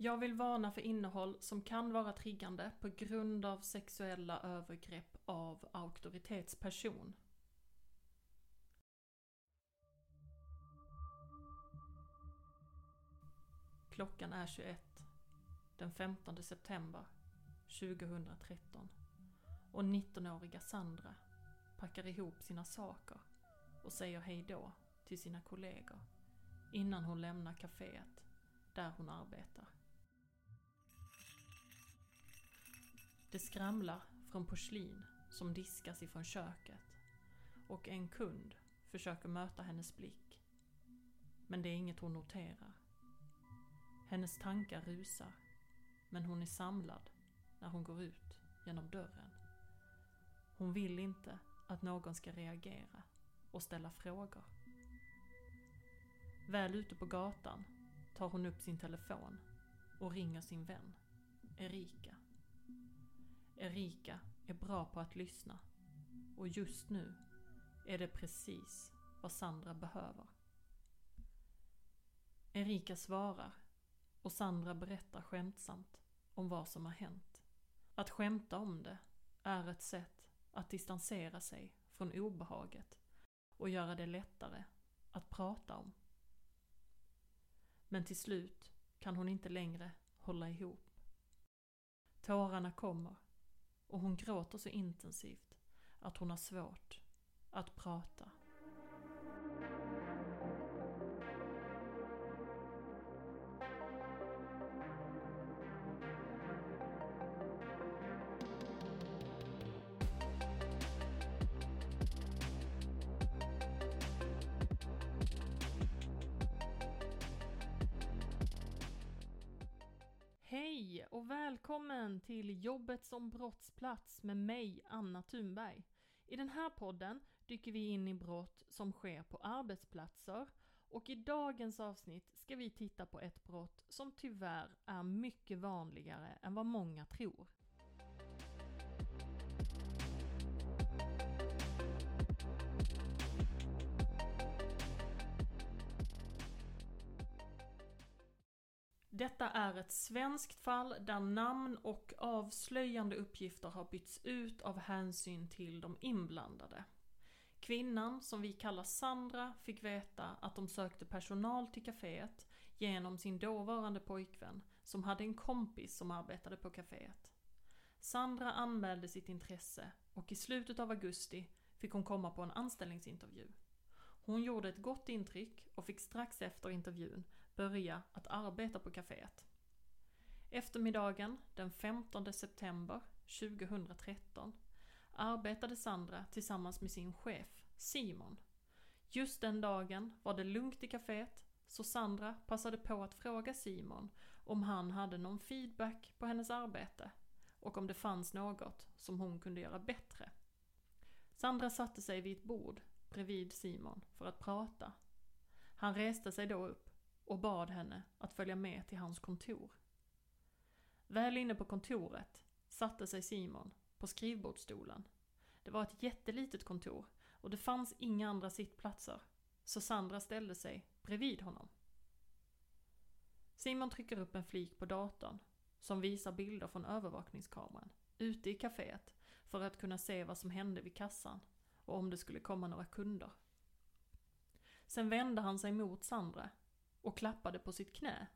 Jag vill varna för innehåll som kan vara triggande på grund av sexuella övergrepp av auktoritetsperson. Klockan är 21 den 15 september 2013 och 19-åriga Sandra packar ihop sina saker och säger hejdå till sina kollegor innan hon lämnar kaféet där hon arbetar. Det skramlar från porslin som diskas ifrån köket och en kund försöker möta hennes blick. Men det är inget hon noterar. Hennes tankar rusar, men hon är samlad när hon går ut genom dörren. Hon vill inte att någon ska reagera och ställa frågor. Väl ute på gatan tar hon upp sin telefon och ringer sin vän, Erika. Erika är bra på att lyssna och just nu är det precis vad Sandra behöver. Erika svarar och Sandra berättar skämtsamt om vad som har hänt. Att skämta om det är ett sätt att distansera sig från obehaget och göra det lättare att prata om. Men till slut kan hon inte längre hålla ihop. Tårarna kommer och hon gråter så intensivt att hon har svårt att prata. Och välkommen till Jobbet som brottsplats med mig, Anna Thunberg. I den här podden dyker vi in i brott som sker på arbetsplatser och i dagens avsnitt ska vi titta på ett brott som tyvärr är mycket vanligare än vad många tror. Detta är ett svenskt fall där namn och avslöjande uppgifter har bytts ut av hänsyn till de inblandade. Kvinnan, som vi kallar Sandra, fick veta att de sökte personal till kaféet genom sin dåvarande pojkvän som hade en kompis som arbetade på kaféet. Sandra anmälde sitt intresse och i slutet av augusti fick hon komma på en anställningsintervju. Hon gjorde ett gott intryck och fick strax efter intervjun börja att arbeta på kaféet. Eftermiddagen den 15 september 2013 arbetade Sandra tillsammans med sin chef Simon. Just den dagen var det lugnt i kaféet så Sandra passade på att fråga Simon om han hade någon feedback på hennes arbete och om det fanns något som hon kunde göra bättre. Sandra satte sig vid ett bord bredvid Simon för att prata. Han reste sig då upp och bad henne att följa med till hans kontor. Väl inne på kontoret satte sig Simon på skrivbordsstolen. Det var ett jättelitet kontor och det fanns inga andra sittplatser, så Sandra ställde sig bredvid honom. Simon trycker upp en flik på datorn som visar bilder från övervakningskameran ute i kaféet för att kunna se vad som hände vid kassan och om det skulle komma några kunder. Sen vände han sig mot Sandra och klappade på sitt knä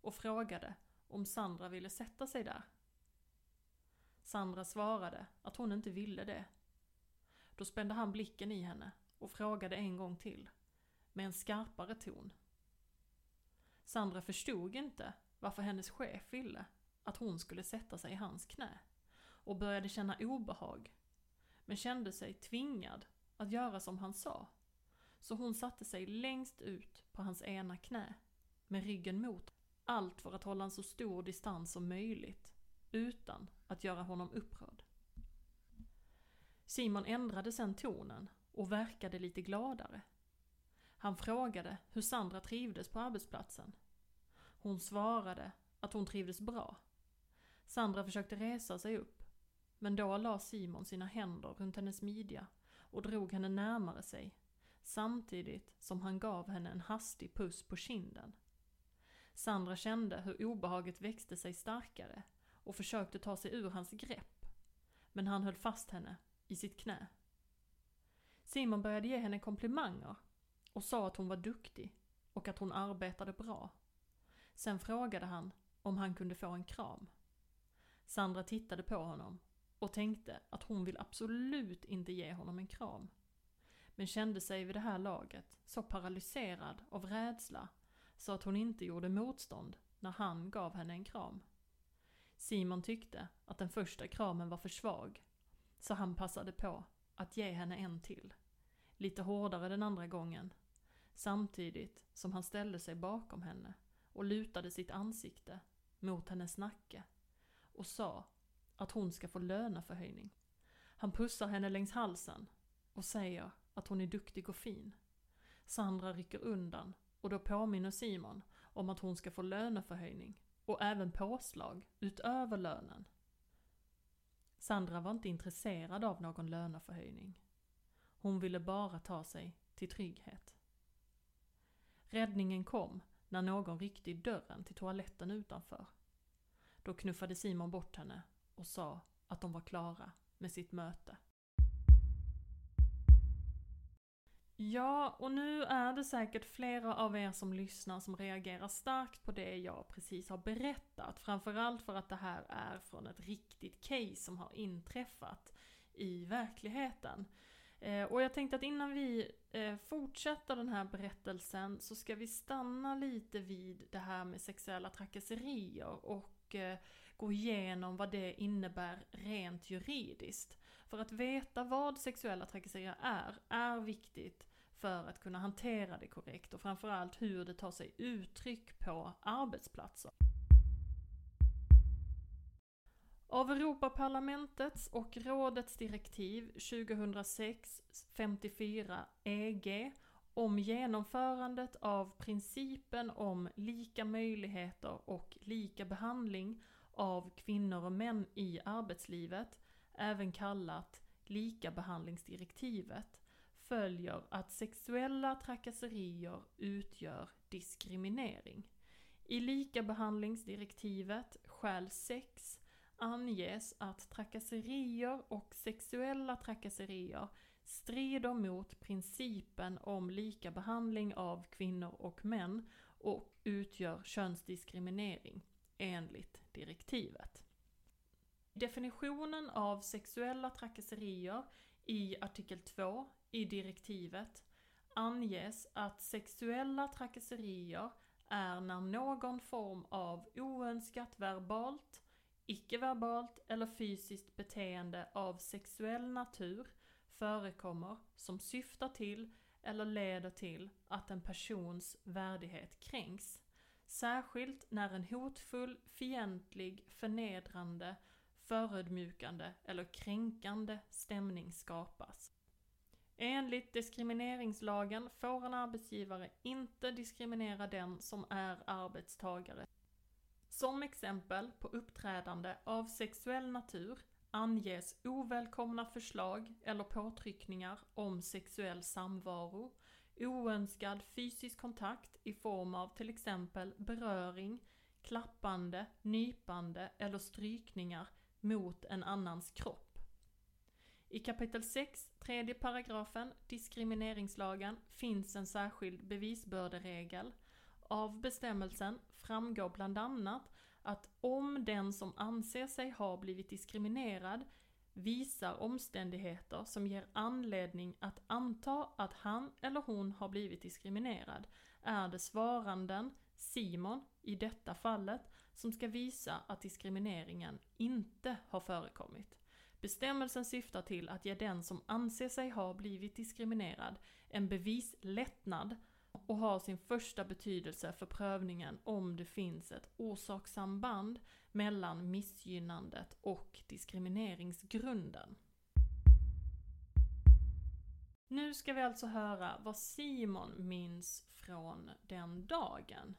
och frågade om Sandra ville sätta sig där. Sandra svarade att hon inte ville det. Då spände han blicken i henne och frågade en gång till, med en skarpare ton. Sandra förstod inte varför hennes chef ville att hon skulle sätta sig i hans knä och började känna obehag, men kände sig tvingad att göra som han sa. Så hon satte sig längst ut på hans ena knä, med ryggen mot. Allt för att hålla en så stor distans som möjligt, utan att göra honom upprörd. Simon ändrade sen tonen och verkade lite gladare. Han frågade hur Sandra trivdes på arbetsplatsen. Hon svarade att hon trivdes bra. Sandra försökte resa sig upp, men då la Simon sina händer runt hennes midja och drog henne närmare sig, samtidigt som han gav henne en hastig puss på kinden. Sandra kände hur obehaget växte sig starkare och försökte ta sig ur hans grepp. Men han höll fast henne i sitt knä. Simon började ge henne komplimanger och sa att hon var duktig och att hon arbetade bra. Sen frågade han om han kunde få en kram. Sandra tittade på honom och tänkte att hon vill absolut inte ge honom en kram. Men kände sig vid det här laget så paralyserad av rädsla så att hon inte gjorde motstånd när han gav henne en kram. Simon tyckte att den första kramen var för svag, så han passade på att ge henne en till. Lite hårdare den andra gången, samtidigt som han ställde sig bakom henne och lutade sitt ansikte mot hennes nacke och sa att hon ska få löneförhöjning. Han pussar henne längs halsen och säger att hon är duktig och fin. Sandra rycker undan och då påminner Simon om att hon ska få löneförhöjning och även påslag utöver lönen. Sandra var inte intresserad av någon löneförhöjning. Hon ville bara ta sig till trygghet. Räddningen kom när någon ryckte i dörren till toaletten utanför. Då knuffade Simon bort henne och sa att de var klara med sitt möte. Ja, och nu är det säkert flera av er som lyssnar som reagerar starkt på det jag precis har berättat. Framförallt för att det här är från ett riktigt case som har inträffat i verkligheten. Eh, och jag tänkte att innan vi eh, fortsätter den här berättelsen så ska vi stanna lite vid det här med sexuella trakasserier och eh, gå igenom vad det innebär rent juridiskt. För att veta vad sexuella trakasserier är, är viktigt för att kunna hantera det korrekt och framförallt hur det tar sig uttryck på arbetsplatser. Av Europaparlamentets och rådets direktiv 2006-54 EG om genomförandet av principen om lika möjligheter och lika behandling av kvinnor och män i arbetslivet, även kallat likabehandlingsdirektivet, följer att sexuella trakasserier utgör diskriminering. I likabehandlingsdirektivet, skäl 6, anges att trakasserier och sexuella trakasserier strider mot principen om lika behandling av kvinnor och män och utgör könsdiskriminering enligt direktivet. Definitionen av sexuella trakasserier i artikel 2 i direktivet anges att sexuella trakasserier är när någon form av oönskat verbalt, icke-verbalt eller fysiskt beteende av sexuell natur förekommer som syftar till eller leder till att en persons värdighet kränks. Särskilt när en hotfull, fientlig, förnedrande, förödmjukande eller kränkande stämning skapas. Enligt diskrimineringslagen får en arbetsgivare inte diskriminera den som är arbetstagare. Som exempel på uppträdande av sexuell natur anges ovälkomna förslag eller påtryckningar om sexuell samvaro, oönskad fysisk kontakt i form av till exempel beröring, klappande, nypande eller strykningar mot en annans kropp. I kapitel 6, tredje paragrafen, diskrimineringslagen, finns en särskild bevisbörderegel. Av bestämmelsen framgår bland annat att om den som anser sig ha blivit diskriminerad visar omständigheter som ger anledning att anta att han eller hon har blivit diskriminerad är det svaranden, Simon, i detta fallet, som ska visa att diskrimineringen inte har förekommit. Bestämmelsen syftar till att ge den som anser sig ha blivit diskriminerad en bevislättnad och har sin första betydelse för prövningen om det finns ett orsakssamband mellan missgynnandet och diskrimineringsgrunden. Nu ska vi alltså höra vad Simon minns från den dagen.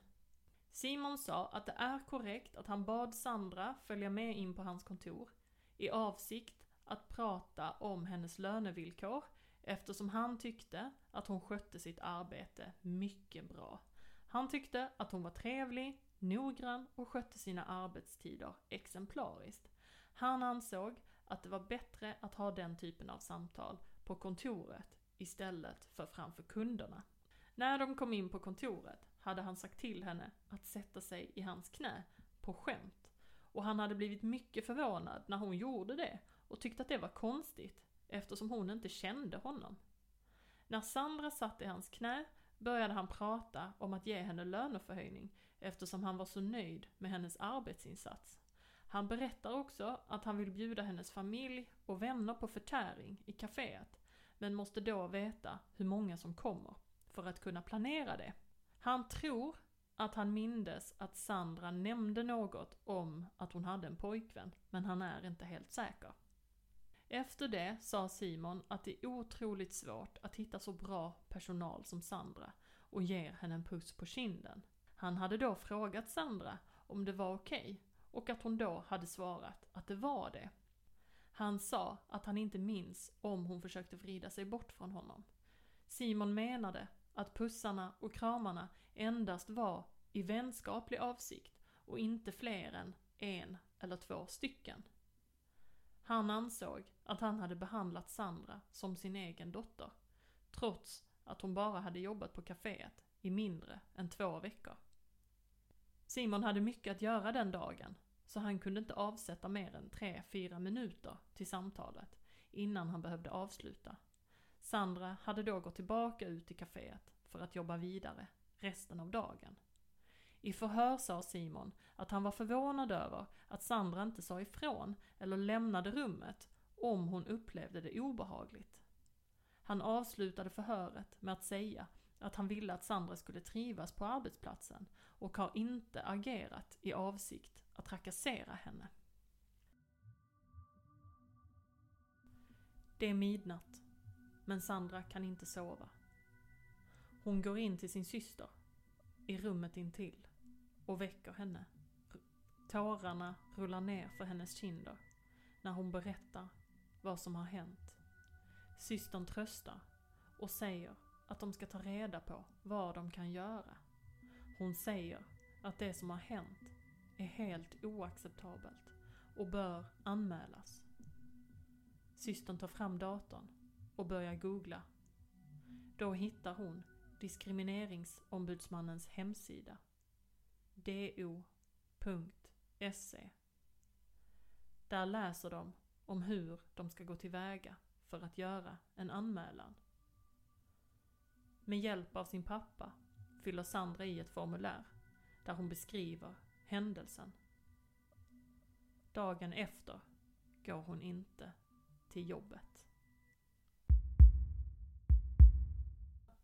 Simon sa att det är korrekt att han bad Sandra följa med in på hans kontor i avsikt att prata om hennes lönevillkor eftersom han tyckte att hon skötte sitt arbete mycket bra. Han tyckte att hon var trevlig, noggrann och skötte sina arbetstider exemplariskt. Han ansåg att det var bättre att ha den typen av samtal på kontoret istället för framför kunderna. När de kom in på kontoret hade han sagt till henne att sätta sig i hans knä på skämt. Och han hade blivit mycket förvånad när hon gjorde det och tyckte att det var konstigt eftersom hon inte kände honom. När Sandra satt i hans knä började han prata om att ge henne löneförhöjning eftersom han var så nöjd med hennes arbetsinsats. Han berättar också att han vill bjuda hennes familj och vänner på förtäring i kaféet, men måste då veta hur många som kommer för att kunna planera det. Han tror att han mindes att Sandra nämnde något om att hon hade en pojkvän, men han är inte helt säker. Efter det sa Simon att det är otroligt svårt att hitta så bra personal som Sandra och ger henne en puss på kinden. Han hade då frågat Sandra om det var okej okay, och att hon då hade svarat att det var det. Han sa att han inte minns om hon försökte vrida sig bort från honom. Simon menade att pussarna och kramarna endast var i vänskaplig avsikt och inte fler än en eller två stycken. Han ansåg att han hade behandlat Sandra som sin egen dotter, trots att hon bara hade jobbat på kaféet i mindre än två veckor. Simon hade mycket att göra den dagen, så han kunde inte avsätta mer än 3-4 minuter till samtalet innan han behövde avsluta. Sandra hade då gått tillbaka ut i kaféet för att jobba vidare resten av dagen. I förhör sa Simon att han var förvånad över att Sandra inte sa ifrån eller lämnade rummet om hon upplevde det obehagligt. Han avslutade förhöret med att säga att han ville att Sandra skulle trivas på arbetsplatsen och har inte agerat i avsikt att trakassera henne. Det är midnatt, men Sandra kan inte sova. Hon går in till sin syster, i rummet intill, och väcker henne. Tårarna rullar ner för hennes kinder när hon berättar vad som har hänt. Systern tröstar och säger att de ska ta reda på vad de kan göra. Hon säger att det som har hänt är helt oacceptabelt och bör anmälas. Systern tar fram datorn och börjar googla. Då hittar hon Diskrimineringsombudsmannens hemsida. do.se Där läser de om hur de ska gå tillväga för att göra en anmälan. Med hjälp av sin pappa fyller Sandra i ett formulär där hon beskriver händelsen. Dagen efter går hon inte till jobbet.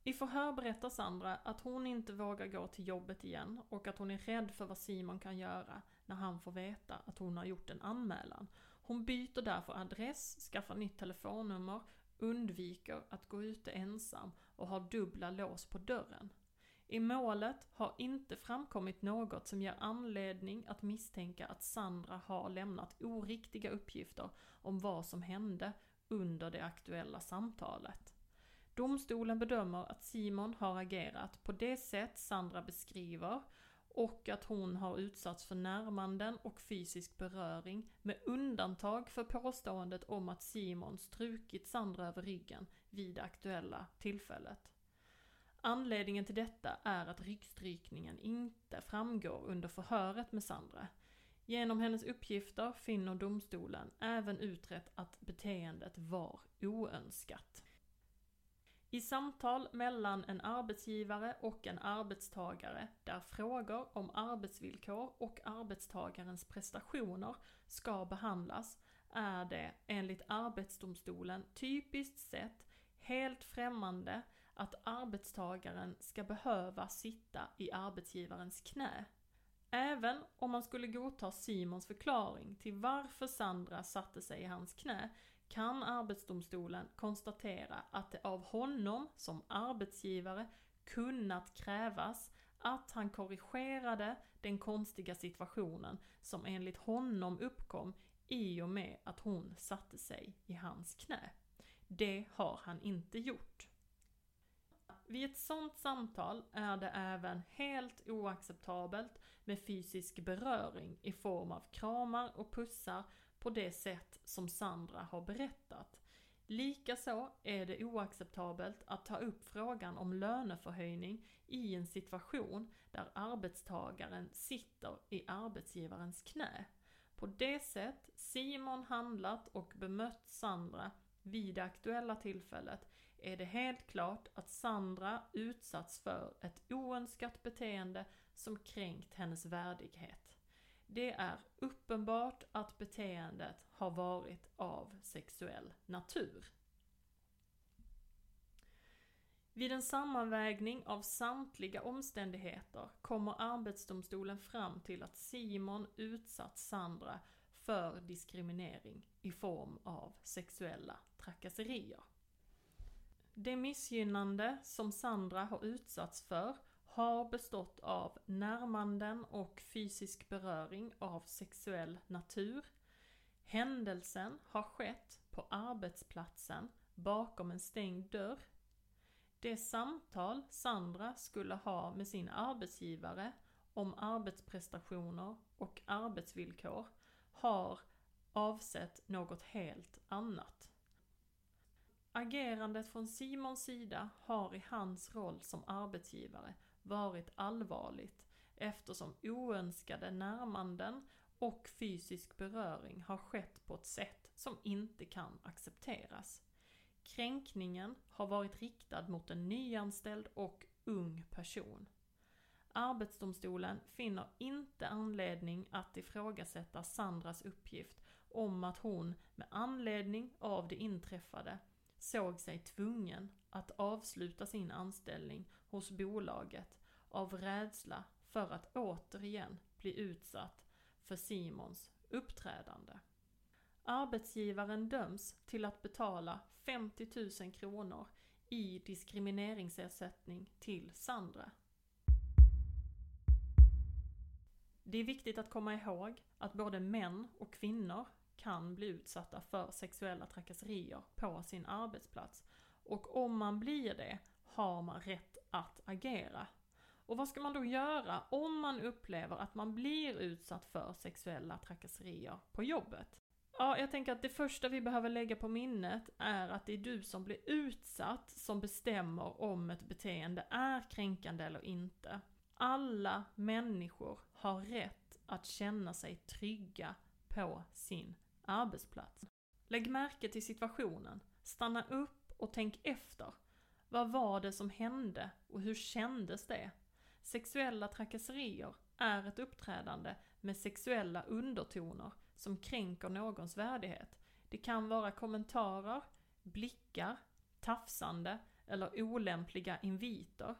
I förhör berättar Sandra att hon inte vågar gå till jobbet igen och att hon är rädd för vad Simon kan göra när han får veta att hon har gjort en anmälan. Hon byter därför adress, skaffar nytt telefonnummer, undviker att gå ute ensam och har dubbla lås på dörren. I målet har inte framkommit något som ger anledning att misstänka att Sandra har lämnat oriktiga uppgifter om vad som hände under det aktuella samtalet. Domstolen bedömer att Simon har agerat på det sätt Sandra beskriver och att hon har utsatts för närmanden och fysisk beröring med undantag för påståendet om att Simon strukit Sandra över ryggen vid det aktuella tillfället. Anledningen till detta är att ryggstrykningen inte framgår under förhöret med Sandra. Genom hennes uppgifter finner domstolen även utrett att beteendet var oönskat. I samtal mellan en arbetsgivare och en arbetstagare där frågor om arbetsvillkor och arbetstagarens prestationer ska behandlas är det enligt Arbetsdomstolen typiskt sett helt främmande att arbetstagaren ska behöva sitta i arbetsgivarens knä. Även om man skulle godta Simons förklaring till varför Sandra satte sig i hans knä kan Arbetsdomstolen konstatera att det av honom som arbetsgivare kunnat krävas att han korrigerade den konstiga situationen som enligt honom uppkom i och med att hon satte sig i hans knä. Det har han inte gjort. vid ett sådant samtal är det även helt oacceptabelt med fysisk beröring i form av kramar och pussar på det sätt som Sandra har berättat. Likaså är det oacceptabelt att ta upp frågan om löneförhöjning i en situation där arbetstagaren sitter i arbetsgivarens knä. På det sätt Simon handlat och bemött Sandra vid det aktuella tillfället är det helt klart att Sandra utsatts för ett oönskat beteende som kränkt hennes värdighet. Det är uppenbart att beteendet har varit av sexuell natur. Vid en sammanvägning av samtliga omständigheter kommer Arbetsdomstolen fram till att Simon utsatt Sandra för diskriminering i form av sexuella trakasserier. Det missgynnande som Sandra har utsatts för har bestått av närmanden och fysisk beröring av sexuell natur. Händelsen har skett på arbetsplatsen bakom en stängd dörr. Det samtal Sandra skulle ha med sin arbetsgivare om arbetsprestationer och arbetsvillkor har avsett något helt annat. Agerandet från Simons sida har i hans roll som arbetsgivare varit allvarligt eftersom oönskade närmanden och fysisk beröring har skett på ett sätt som inte kan accepteras. Kränkningen har varit riktad mot en nyanställd och ung person. Arbetsdomstolen finner inte anledning att ifrågasätta Sandras uppgift om att hon med anledning av det inträffade såg sig tvungen att avsluta sin anställning hos bolaget av rädsla för att återigen bli utsatt för Simons uppträdande. Arbetsgivaren döms till att betala 50 000 kronor i diskrimineringsersättning till Sandra. Det är viktigt att komma ihåg att både män och kvinnor kan bli utsatta för sexuella trakasserier på sin arbetsplats. Och om man blir det har man rätt att agera. Och vad ska man då göra om man upplever att man blir utsatt för sexuella trakasserier på jobbet? Ja, jag tänker att det första vi behöver lägga på minnet är att det är du som blir utsatt som bestämmer om ett beteende är kränkande eller inte. Alla människor har rätt att känna sig trygga på sin arbetsplats. Lägg märke till situationen. Stanna upp och tänk efter. Vad var det som hände och hur kändes det? Sexuella trakasserier är ett uppträdande med sexuella undertoner som kränker någons värdighet. Det kan vara kommentarer, blickar, tafsande eller olämpliga inviter.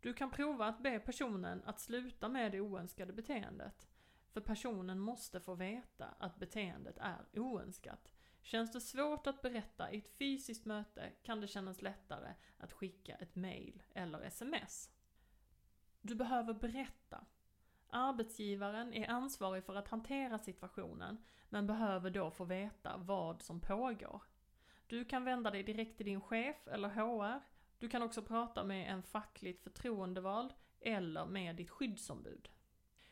Du kan prova att be personen att sluta med det oönskade beteendet. För personen måste få veta att beteendet är oönskat. Känns det svårt att berätta i ett fysiskt möte kan det kännas lättare att skicka ett mail eller sms. Du behöver berätta. Arbetsgivaren är ansvarig för att hantera situationen men behöver då få veta vad som pågår. Du kan vända dig direkt till din chef eller HR. Du kan också prata med en fackligt förtroendevald eller med ditt skyddsombud.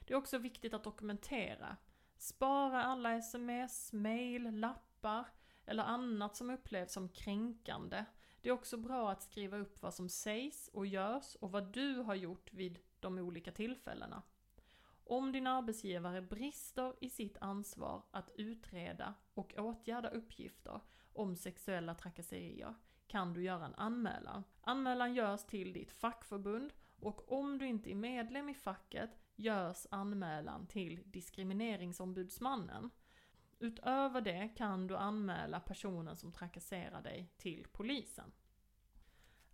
Det är också viktigt att dokumentera. Spara alla sms, mail, lappar eller annat som upplevs som kränkande. Det är också bra att skriva upp vad som sägs och görs och vad du har gjort vid de olika tillfällena. Om din arbetsgivare brister i sitt ansvar att utreda och åtgärda uppgifter om sexuella trakasserier kan du göra en anmälan. Anmälan görs till ditt fackförbund och om du inte är medlem i facket görs anmälan till Diskrimineringsombudsmannen. Utöver det kan du anmäla personen som trakasserar dig till polisen.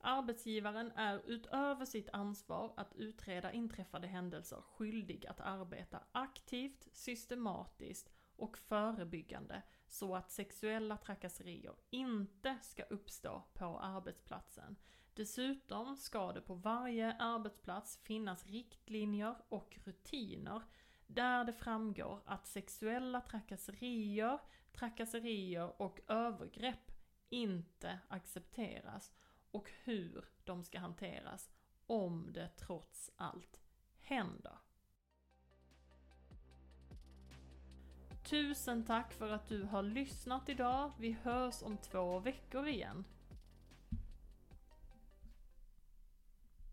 Arbetsgivaren är utöver sitt ansvar att utreda inträffade händelser skyldig att arbeta aktivt, systematiskt och förebyggande så att sexuella trakasserier inte ska uppstå på arbetsplatsen. Dessutom ska det på varje arbetsplats finnas riktlinjer och rutiner där det framgår att sexuella trakasserier, trakasserier och övergrepp inte accepteras och hur de ska hanteras om det trots allt händer. Tusen tack för att du har lyssnat idag. Vi hörs om två veckor igen.